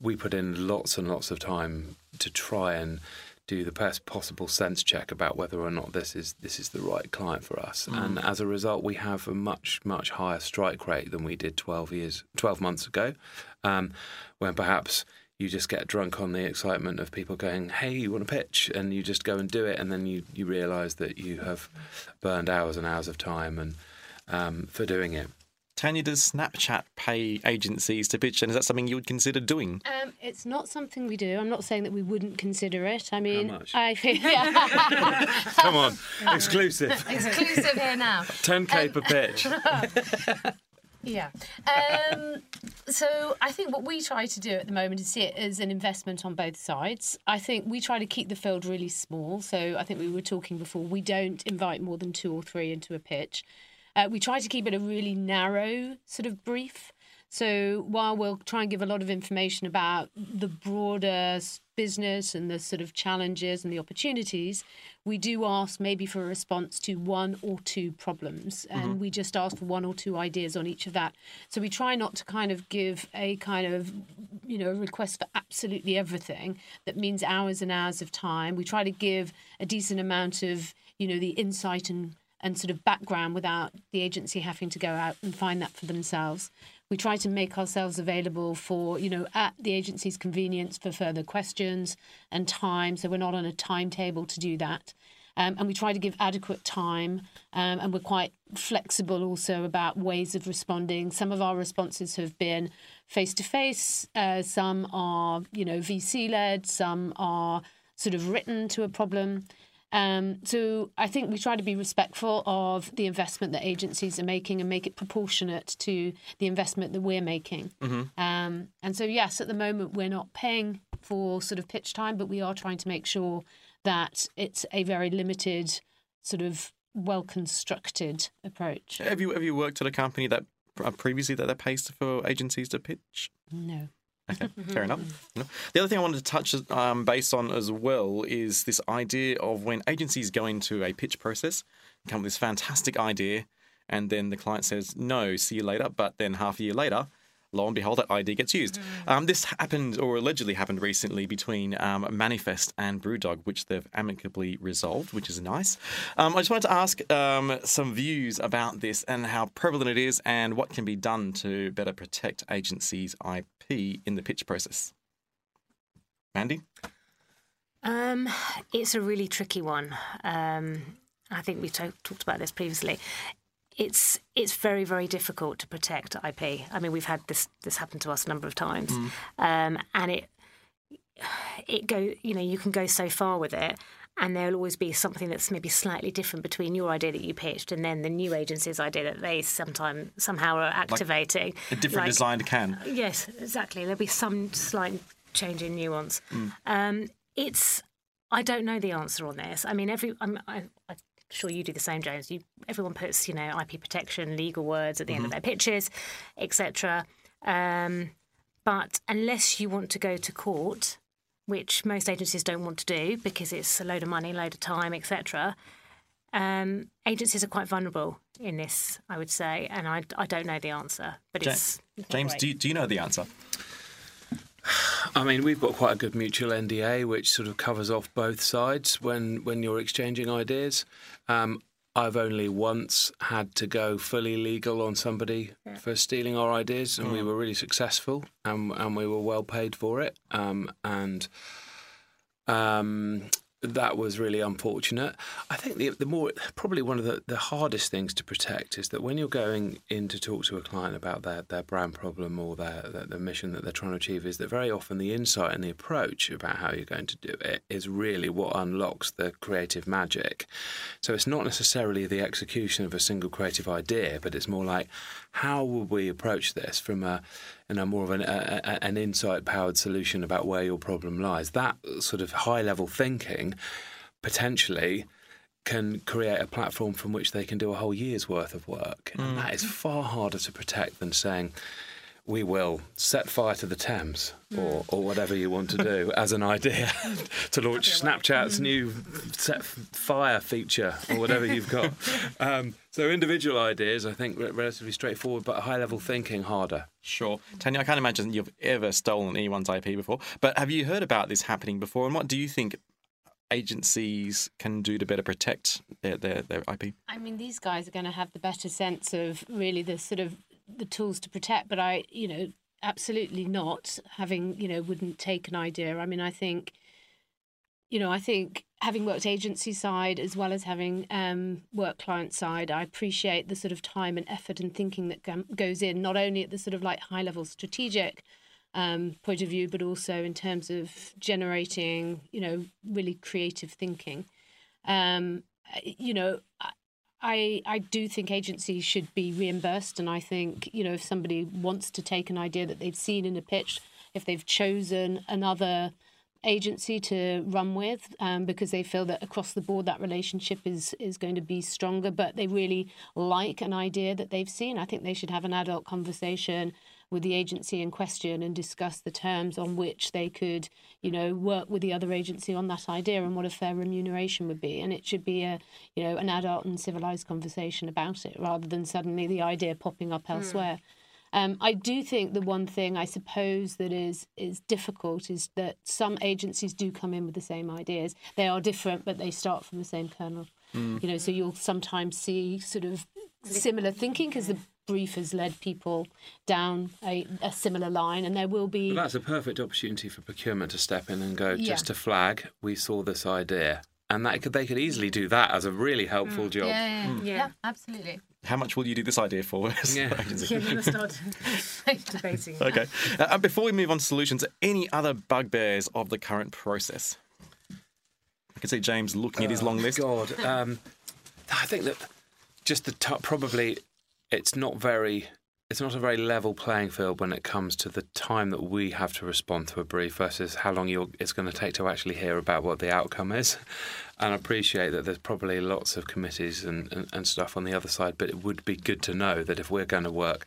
we put in lots and lots of time to try and do the best possible sense check about whether or not this is this is the right client for us. Mm. And as a result, we have a much much higher strike rate than we did 12 years 12 months ago, um, when perhaps you just get drunk on the excitement of people going, "Hey, you want to pitch?" and you just go and do it, and then you you realise that you have burned hours and hours of time and um, for doing it. Tanya, does Snapchat pay agencies to pitch, and is that something you would consider doing? Um, it's not something we do. I'm not saying that we wouldn't consider it. I mean, How much? I think. Yeah. Come on, exclusive. exclusive here now. 10k um, per pitch. Yeah. Um, so I think what we try to do at the moment is see it as an investment on both sides. I think we try to keep the field really small. So I think we were talking before, we don't invite more than two or three into a pitch. Uh, we try to keep it a really narrow sort of brief. So while we'll try and give a lot of information about the broader business and the sort of challenges and the opportunities, we do ask maybe for a response to one or two problems. And mm-hmm. we just ask for one or two ideas on each of that. So we try not to kind of give a kind of, you know, request for absolutely everything that means hours and hours of time. We try to give a decent amount of, you know, the insight and and sort of background without the agency having to go out and find that for themselves. We try to make ourselves available for, you know, at the agency's convenience for further questions and time. So we're not on a timetable to do that. Um, and we try to give adequate time. Um, and we're quite flexible also about ways of responding. Some of our responses have been face to face, some are, you know, VC led, some are sort of written to a problem. Um, so I think we try to be respectful of the investment that agencies are making and make it proportionate to the investment that we're making. Mm-hmm. Um, and so, yes, at the moment we're not paying for sort of pitch time, but we are trying to make sure that it's a very limited, sort of well constructed approach. Have you have you worked at a company that uh, previously that they pays for agencies to pitch? No. Okay, fair enough. The other thing I wanted to touch um, base on as well is this idea of when agencies go into a pitch process, come with this fantastic idea, and then the client says, no, see you later. But then half a year later, lo and behold, that ID gets used. Mm. Um, this happened, or allegedly happened recently, between um, Manifest and Brewdog, which they've amicably resolved, which is nice. Um, I just wanted to ask um, some views about this and how prevalent it is, and what can be done to better protect agencies' IP in the pitch process. Mandy? Um, it's a really tricky one. Um, I think we talked about this previously. It's it's very very difficult to protect IP. I mean, we've had this this happen to us a number of times, um, and it it go you know you can go so far with it. And there'll always be something that's maybe slightly different between your idea that you pitched and then the new agency's idea that they sometime somehow are activating. A different Like- designed can. Yes, exactly. There'll be some slight change in nuance. Um, it's I don't know the answer on this. I mean, every I'm, I, sure you do the same, James. You everyone puts you know IP protection, legal words at the end of their pitches, etc. Um, but unless you want to go to court, which most agencies don't want to do because it's a load of money, load of time, etc. Um, agencies are quite vulnerable in this, I would say, and I, I don't know the answer, but Ja- it's it's James, great. do you, do you know the answer? I mean, we've got quite a good mutual NDA, which sort of covers off both sides when when you're exchanging ideas. Um, I've only once had to go fully legal on somebody for stealing our ideas, and we were really successful, and and we were well paid for it. Um, and um, that was really unfortunate. I think the, the more probably one of the, the hardest things to protect is that when you're going in to talk to a client about their, their brand problem or their, their the mission that they're trying to achieve is that very often the insight and the approach about how you're going to do it is really what unlocks the creative magic. So it's not necessarily the execution of a single creative idea, but it's more like how will we approach this from a in a more of an, a, a- an insight powered solution about where your problem lies. That sort of high level thinking potentially can create a platform from which they can do a whole year's worth of work. And that mm. is far harder to protect than saying, we will set fire to the Thames or, or whatever you want to do as an idea to launch Snapchat's new set fire feature or whatever you've got. Um, so individual ideas, I think, relatively straightforward, but high level thinking harder. Sure. Tanya, I can't imagine you've ever stolen anyone's IP before, but have you heard about this happening before? And what do you think agencies can do to better protect their, their, their IP? I mean, these guys are going to have the better sense of really the sort of the tools to protect. But I, you know, absolutely not having, you know, wouldn't take an idea. I mean, I think, you know, I think having worked agency side as well as having um, work client side, I appreciate the sort of time and effort and thinking that goes in, not only at the sort of like high level strategic um, point of view, but also in terms of generating, you know, really creative thinking. Um, you know, I- I do think agencies should be reimbursed, and I think you know if somebody wants to take an idea that they've seen in a pitch, if they've chosen another agency to run with um, because they feel that across the board that relationship is is going to be stronger but they really like an idea that they've seen i think they should have an adult conversation with the agency in question and discuss the terms on which they could you know work with the other agency on that idea and what a fair remuneration would be. And it should be a you know an adult and civilized conversation about it rather than suddenly the idea popping up elsewhere. Um, I do think the one thing I suppose that is is difficult is that some agencies do come in with the same ideas. They are different, but they start from the same kernel. You know, so you'll sometimes see sort of similar thinking because the brief has led people down a, a similar line, and there will be. But that's a perfect opportunity for procurement to step in and go, Yeah. just to flag, we saw this idea. And that could, they could easily do that as a really helpful job. yeah, yeah, Yeah. absolutely. How much will you do this idea for? as Yeah. an agency? Yeah, we'll start debating. Okay. Uh, and before we move on to solutions, any other bugbears of the current process? I can see James looking at his long list. God, um, I think that just the t- probably it's not very it's not a very level playing field when it comes to the time that we have to respond to a brief versus how long it's going to take to actually hear about what the outcome is. And I appreciate that there's probably lots of committees and, and, and stuff on the other side, but it would be good to know that if we're going to work,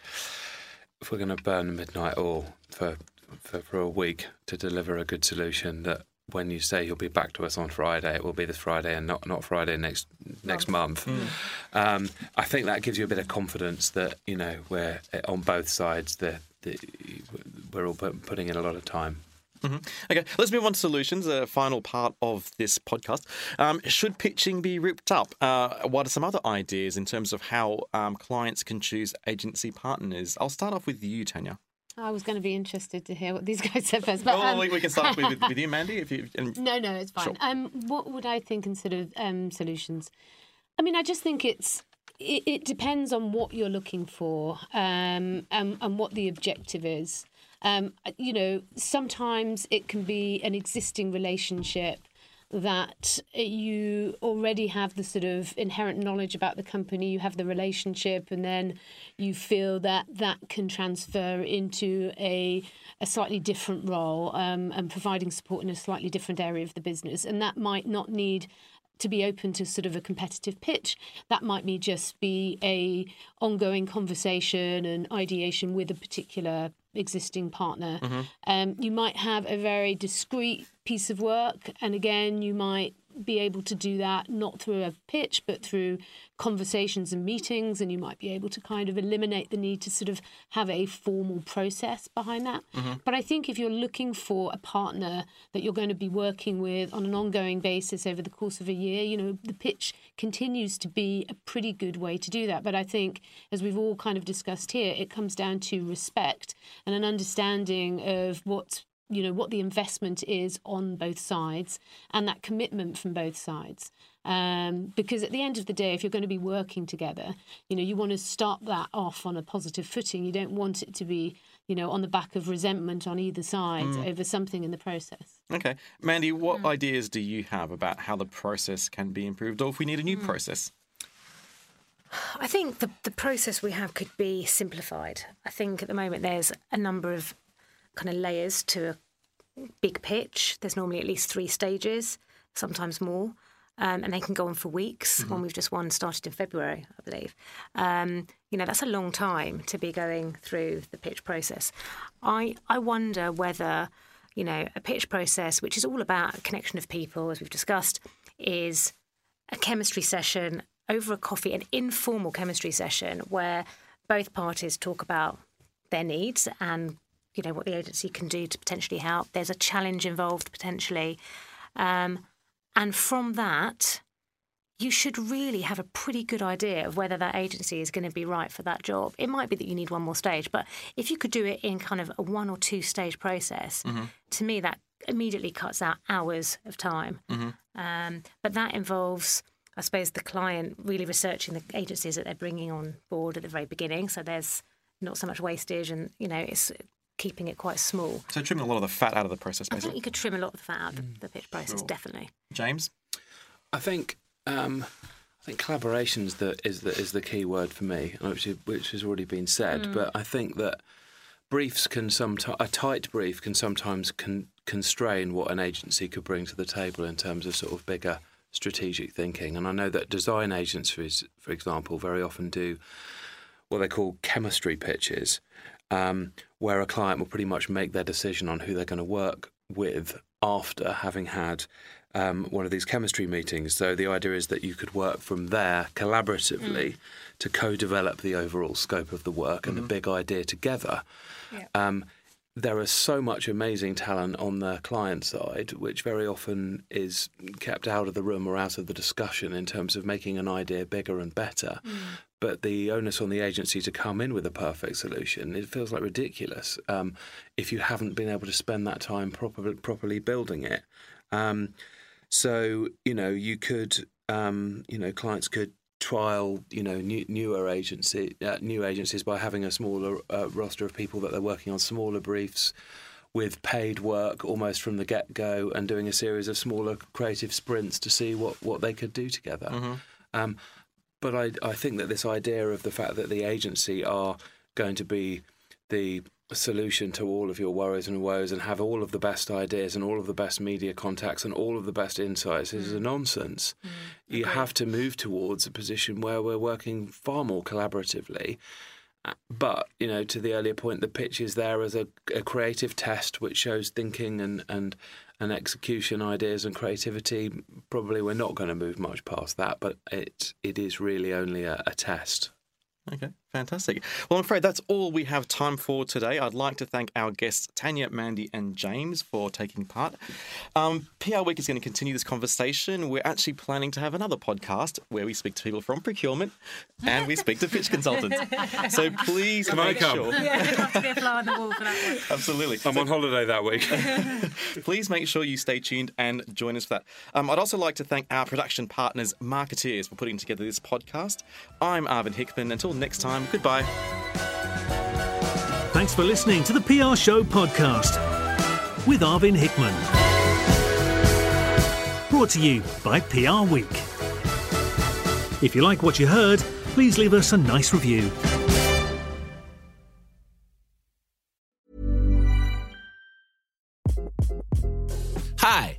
if we're going to burn midnight oil for, for for a week to deliver a good solution, that when you say you'll be back to us on Friday, it will be this Friday and not not Friday next next month. Um, I think that gives you a bit of confidence that you know we're eh, on both sides. That, the, we're all putting in a lot of time. Mm-hmm. Okay, let's move on to solutions, a final part of this podcast. Um, should pitching be ripped up? Uh, what are some other ideas in terms of how um, clients can choose agency partners? I'll start off with you, Tanya. I was going to be interested to hear what these guys said first. But, um... we, we, can start with, with you, Mandy. If you, and... No, no, it's fine. Sure. Um, what would I think instead of um, solutions? I mean, I just think it's it, it depends on what you're looking for um, and, and what the objective is. Um, you know, sometimes it can be an existing relationship that you already have the sort of inherent knowledge about the company, you have the relationship, and then you feel that that can transfer into a, a slightly different role um, and providing support in a slightly different area of the business. And that might not need to be open to sort of a competitive pitch. That might be just be a ongoing conversation and ideation with a particular existing partner. Mm-hmm. Um, you might have a very discreet piece of work, and again, you might be able to do that not through a pitch but through conversations and meetings and you might be able to kind of eliminate the need to sort of have a formal process behind that mm-hmm. but i think if you're looking for a partner that you're going to be working with on an ongoing basis over the course of a year you know the pitch continues to be a pretty good way to do that but i think as we've all kind of discussed here it comes down to respect and an understanding of what's you know what the investment is on both sides and that commitment from both sides um, because at the end of the day if you're going to be working together you know you want to start that off on a positive footing you don't want it to be you know on the back of resentment on either side mm. over something in the process okay mandy what mm. ideas do you have about how the process can be improved or if we need a new mm. process I think the, the process we have could be simplified. I think at the moment there's a number of kind of layers to a big pitch. There's normally at least three stages, sometimes more. Um, and they can go on for weeks. Mm-hmm. One we've just one started in February, I believe. Um, you know, that's a long time to be going through the pitch process. I I wonder whether, you know, a pitch process, which is all about a connection of people, as we've discussed, is a chemistry session over a coffee, an informal chemistry session where both parties talk about their needs and you know what the agency can do to potentially help. There's a challenge involved potentially, um, and from that, you should really have a pretty good idea of whether that agency is going to be right for that job. It might be that you need one more stage, but if you could do it in kind of a one or two stage process, mm-hmm. to me that immediately cuts out hours of time. Mm-hmm. Um, but that involves. I suppose the client really researching the agencies that they're bringing on board at the very beginning. So there's not so much wastage, and you know, it's keeping it quite small. So trimming a lot of the fat out of the process. Basically. I think you could trim a lot of the fat out of mm. the pitch process, sure. definitely. James, I think um, I think collaboration is the is the is the key word for me, which which has already been said. Mm. But I think that briefs can sometimes a tight brief can sometimes con- constrain what an agency could bring to the table in terms of sort of bigger strategic thinking. And I know that design agencies, for example, very often do what they call chemistry pitches, um, where a client will pretty much make their decision on who they're going to work with after having had um, one of these chemistry meetings. So the idea is that you could work from there collaboratively mm. to co-develop the overall scope of the work and mm-hmm. the big idea together. Yeah. Um, there is so much amazing talent on the client side, which very often is kept out of the room or out of the discussion in terms of making an idea bigger and better. Mm. But the onus on the agency to come in with a perfect solution, it feels like ridiculous um, if you haven't been able to spend that time proper, properly building it. Um, so, you know, you could, um, you know, clients could trial, you know, new, newer agency, uh, new agencies by having a smaller uh, roster of people that they're working on smaller briefs with paid work almost from the get go and doing a series of smaller creative sprints to see what, what they could do together. Mm-hmm. Um, but I, I think that this idea of the fact that the agency are going to be the solution to all of your worries and woes and have all of the best ideas and all of the best media contacts and all of the best insights is a nonsense. Mm. You okay. have to move towards a position where we're working far more collaboratively. Uh, but, you know, to the earlier point, the pitch is there as a, a creative test which shows thinking and, and, and execution ideas and creativity. Probably we're not going to move much past that, but it, it is really only a, a test. Okay. Fantastic. Well, I'm afraid that's all we have time for today. I'd like to thank our guests, Tanya, Mandy, and James, for taking part. Um, PR Week is going to continue this conversation. We're actually planning to have another podcast where we speak to people from procurement and we speak to pitch consultants. So please Can I make come? sure. Yeah, there'd have to be a fly on the wall for that one. Absolutely. I'm on holiday that week. Please make sure you stay tuned and join us for that. Um, I'd also like to thank our production partners, Marketeers, for putting together this podcast. I'm Arvind Hickman. Until next time, goodbye. Thanks for listening to the PR Show podcast with Arvind Hickman. Brought to you by PR Week. If you like what you heard, please leave us a nice review. Hi,